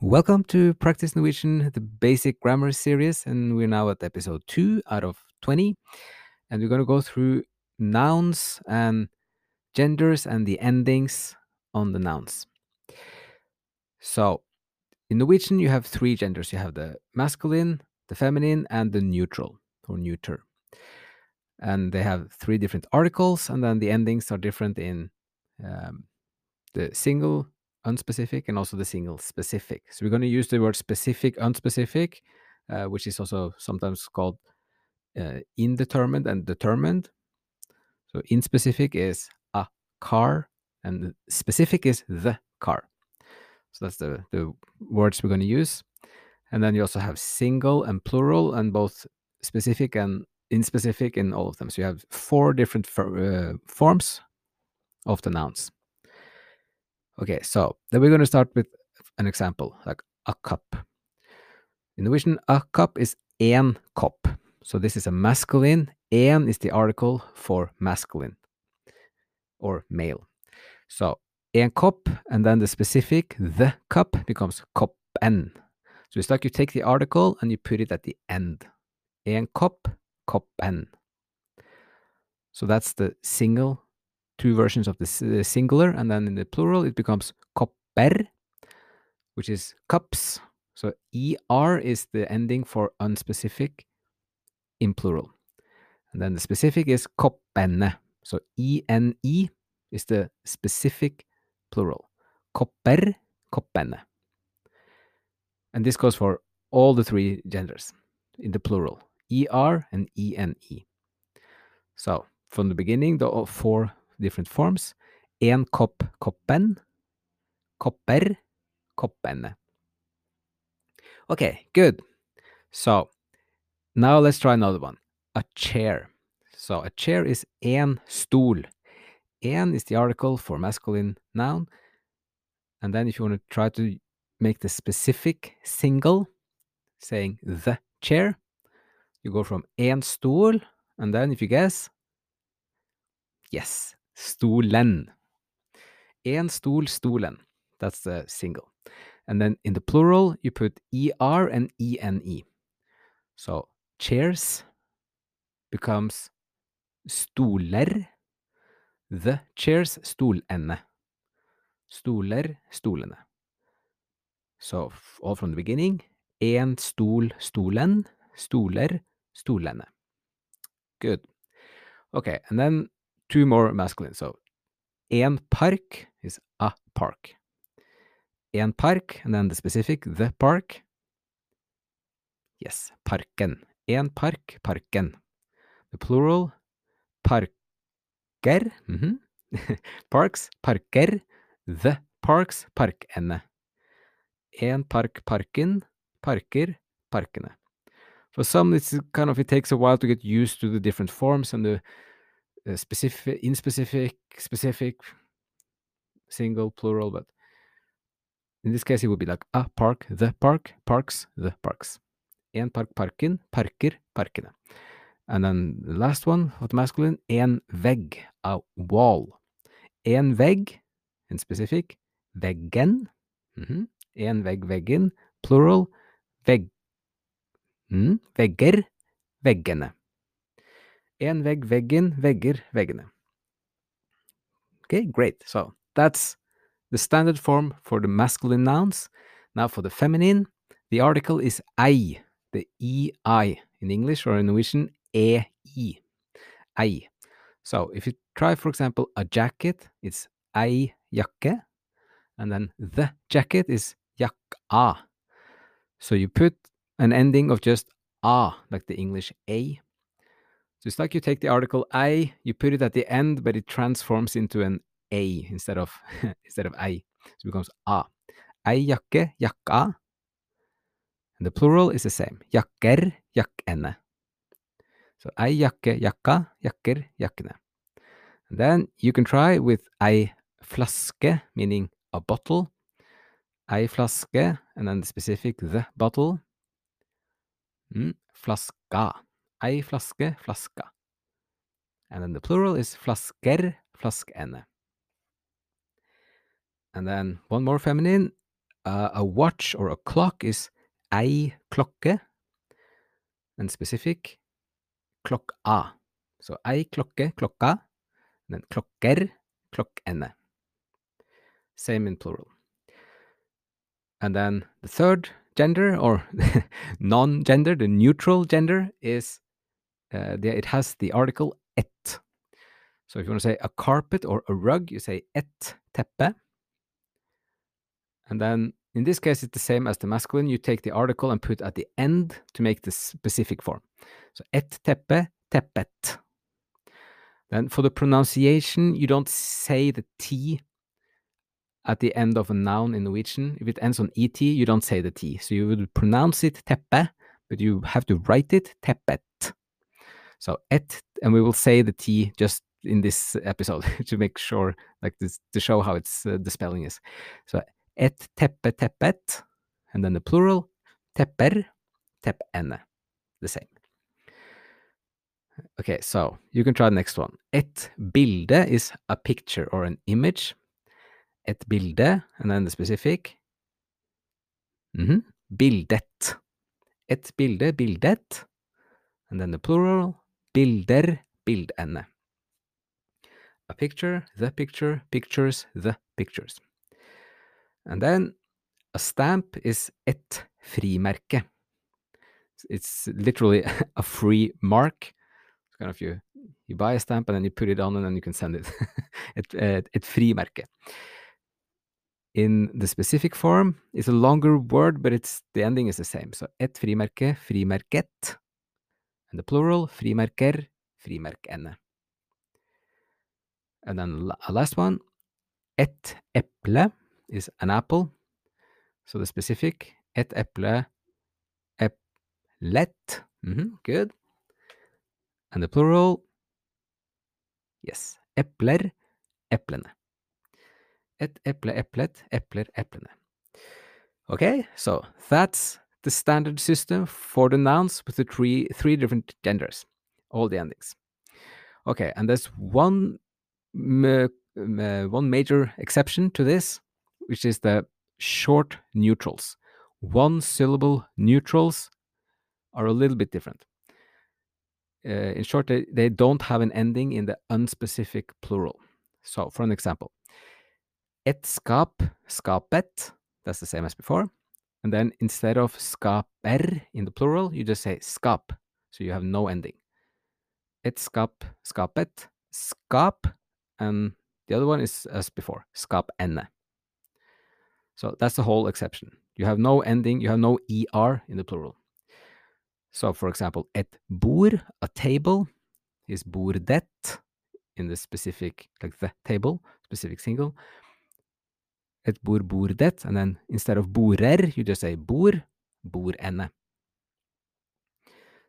Welcome to Practice Norwegian, the basic grammar series, and we're now at episode 2 out of 20. And we're going to go through nouns and genders and the endings on the nouns. So, in Norwegian, you have three genders you have the masculine, the feminine, and the neutral or neuter. And they have three different articles, and then the endings are different in um, the single, unspecific and also the single specific. So we're going to use the word specific, unspecific, uh, which is also sometimes called uh, indeterminate and determined. So inspecific is a car, and specific is the car. So that's the, the words we're going to use. And then you also have single and plural, and both specific and inspecific in all of them. So you have four different uh, forms of the nouns. Okay, so then we're going to start with an example, like a cup. In Norwegian, a cup is en kopp. So this is a masculine. En is the article for masculine or male. So en kopp, and then the specific, the cup, becomes koppen. So it's like you take the article and you put it at the end. En kopp, koppen. So that's the single two versions of the singular, and then in the plural it becomes kopper, which is cups. So er is the ending for unspecific in plural. And then the specific is koppene. So ene is the specific plural. Kopper, koppene. And this goes for all the three genders in the plural. er and ene. So from the beginning, the four different forms. En kopp, koppen. Kopper, koppene. Okay, good. So now let's try another one. A chair. So a chair is en stol. En is the article for masculine noun. And then if you want to try to make the specific single, saying the chair, you go from en stol, and then if you guess, yes, stolen. En stol, stolen. That's the single. And then in the plural, you put er and ene. So chairs becomes stoler. The chairs, stolene. Stoler, stolene. So all from the beginning. En stol, stolen. Stoler, stolene. Good. Okay, and then two more masculine. So en park is a park. En park, and then the specific, the park. Yes, parken. En park, parken. The plural, parker. Mm -hmm. Parks, parker. The parks, parkene. En park, parken. Parker, parkene. For some, it's kind of, it takes a while to get used to the different forms and the specific, in specific, specific, single, plural, but in this case it would be like a park, the park, parks, the parks. En park, parken, parker, parkene. And then the last one of the masculine, en vegg, a wall. En vegg, in specific, veggen. Mm -hmm. En vegg, veggen, plural, vegg. Mm, vegger, veggene. En vegg, veggen, vegger, veggene. Okay, great. So that's the standard form for the masculine nouns. Now for the feminine, the article is ei, the ei in English or in Norwegian, ei, ei. So if you try, for example, a jacket, it's ei jakke, and then the jacket is jakka. So you put an ending of just a, like the English a. So it's like you take the article I, you put it at the end, but it transforms into an a instead of instead of ei. So it becomes a. Ei jakke, jakka. And the plural is the same. Jakker, jakkene. So ei jakke, jakka, jakker, jakkene. And then you can try with ei flaske, meaning a bottle. Ei flaske, and then the specific the bottle. Mm, flaska. Ei flaske, flaska. And then the plural is flasker, flaskene. And then one more feminine. Uh, a watch or a clock is ei klokke. And specific, klokka. So ei klokke, klokka. And then klokker, klokkene. Same in plural. And then the third gender or non-gender, the neutral gender is uh, the, it has the article et. So if you want to say a carpet or a rug, you say et teppe. And then in this case, it's the same as the masculine. You take the article and put at the end to make the specific form. So et teppe, teppet. Then for the pronunciation, you don't say the T at the end of a noun in Norwegian. If it ends on et, you don't say the T. So you would pronounce it teppe, but you have to write it teppet. So et, and we will say the T just in this episode to make sure, like this, to show how it's uh, the spelling is. So et teppe teppet, and then the plural tepper, teppene, the same. Okay, so you can try the next one. Et bilde is a picture or an image. Et bilde, and then the specific. Mm -hmm. Bildet. Et bilde, bildet. And then the plural. Bilder, bildene. A picture, the picture, pictures, the pictures. And then a stamp is et frimerke. It's literally a free mark. It's kind of you you buy a stamp and then you put it on and then you can send it. et, et, et frimerke. In the specific form, it's a longer word, but it's the ending is the same. So et frimerke, frimerket. And the plural, frimerker, frimerkene. And then a last one, et eple is an apple. So the specific, et eple, eplet. Mm -hmm, good. And the plural, yes, epler, eplene. Et eple, eplet, epler, eplene. Okay, so that's the standard system for the nouns with the three three different genders, all the endings. Okay, and there's one one major exception to this, which is the short neutrals. One syllable neutrals are a little bit different. Uh, in short, they, they don't have an ending in the unspecific plural. So, for an example, et skap, skapet, that's the same as before. And then instead of skaper in the plural, you just say skap. So you have no ending. Et skap, skapet, skap, and the other one is as before, skap enne. So that's the whole exception. You have no ending, you have no er in the plural. So for example, et bord, a table, is bordet in the specific, like the table, specific single. Et bord bordet, and then instead of borer, you just say bord, bordene.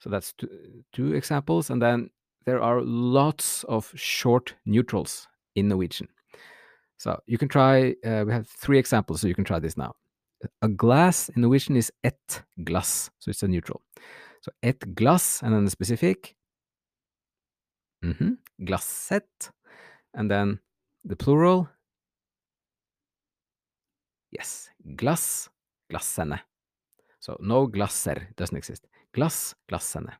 So that's two, two examples, and then there are lots of short neutrals in Norwegian. So you can try, uh, we have three examples, so you can try this now. A glass in Norwegian is et glass, so it's a neutral. So et glass, and then the specific, mm -hmm, glasset, and then the plural, yes, glass, glassene. So no glasser doesn't exist. Glass, glassene.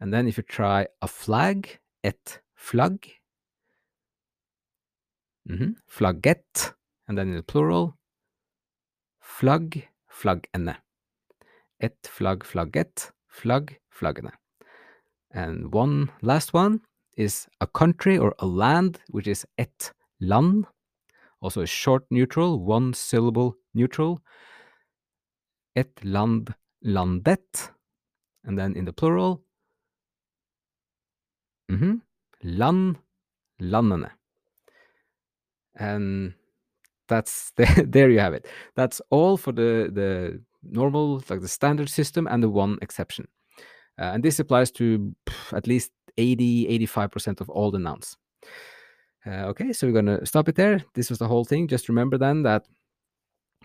And then if you try a flag, et flagg, mm -hmm. flagget, and then in the plural, flagg, flaggene. Et flagg, flagget, flagg, flaggene. And one last one is a country or a land, which is et land, also a short neutral, one syllable neutral. Et land, landet, and then in the plural, mm -hmm, land, landene. And that's the, there you have it. That's all for the the normal like the standard system and the one exception. Uh, and this applies to pff, at least 80 85% of all the nouns. Uh, okay, so we're going to stop it there. This was the whole thing. Just remember then that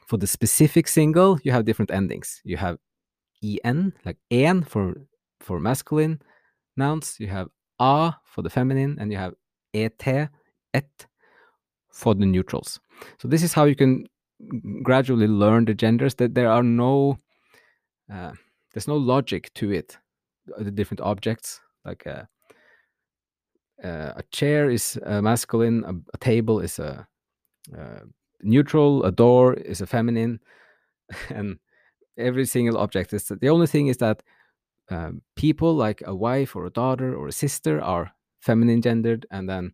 for the specific single, you have different endings. You have en, like en for for masculine nouns. You have a for the feminine, and you have et, et for the neutrals. So this is how you can gradually learn the genders. That there are no, uh, there's no logic to it. The different objects, like a, a chair is a masculine, a, a table is a, a neutral, a door is a feminine, and every single object is the only thing is that um, people like a wife or a daughter or a sister are feminine gendered, and then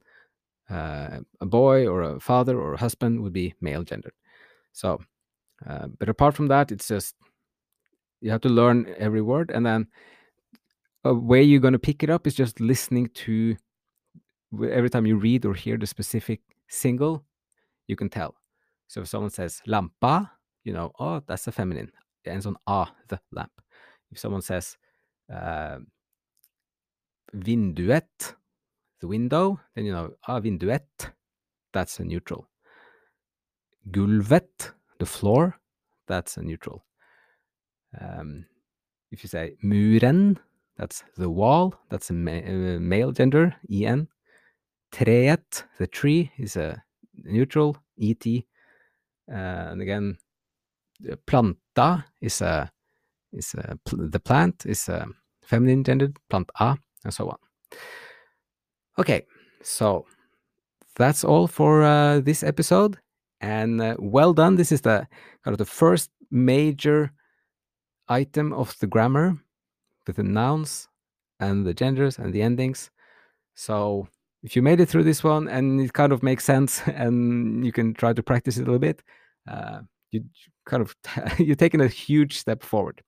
uh, a boy or a father or a husband would be male gendered. So, uh, but apart from that, it's just you have to learn every word, and then a way you're going to pick it up is just listening to every time you read or hear the specific single, you can tell. So if someone says lampa, you know, oh, that's a feminine. It ends on a, the lamp. If someone says uh, vinduet, the window, then you know, ah, vinduet, that's a neutral. Gulvet, the floor, that's a neutral. Um, if you say muren, that's the wall, that's a ma uh, male gender, en. Treet, the tree, is a neutral, et. Uh, and again, planta is a is a, the plant is a feminine gendered, planta, and so on. Okay, so that's all for uh, this episode, and uh, well done. This is the kind of the first major item of the grammar with the nouns and the genders and the endings. So if you made it through this one and it kind of makes sense and you can try to practice it a little bit, uh, you kind of you're taking a huge step forward.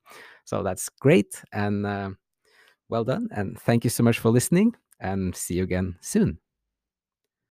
So that's great and uh, well done. And thank you so much for listening and see you again soon.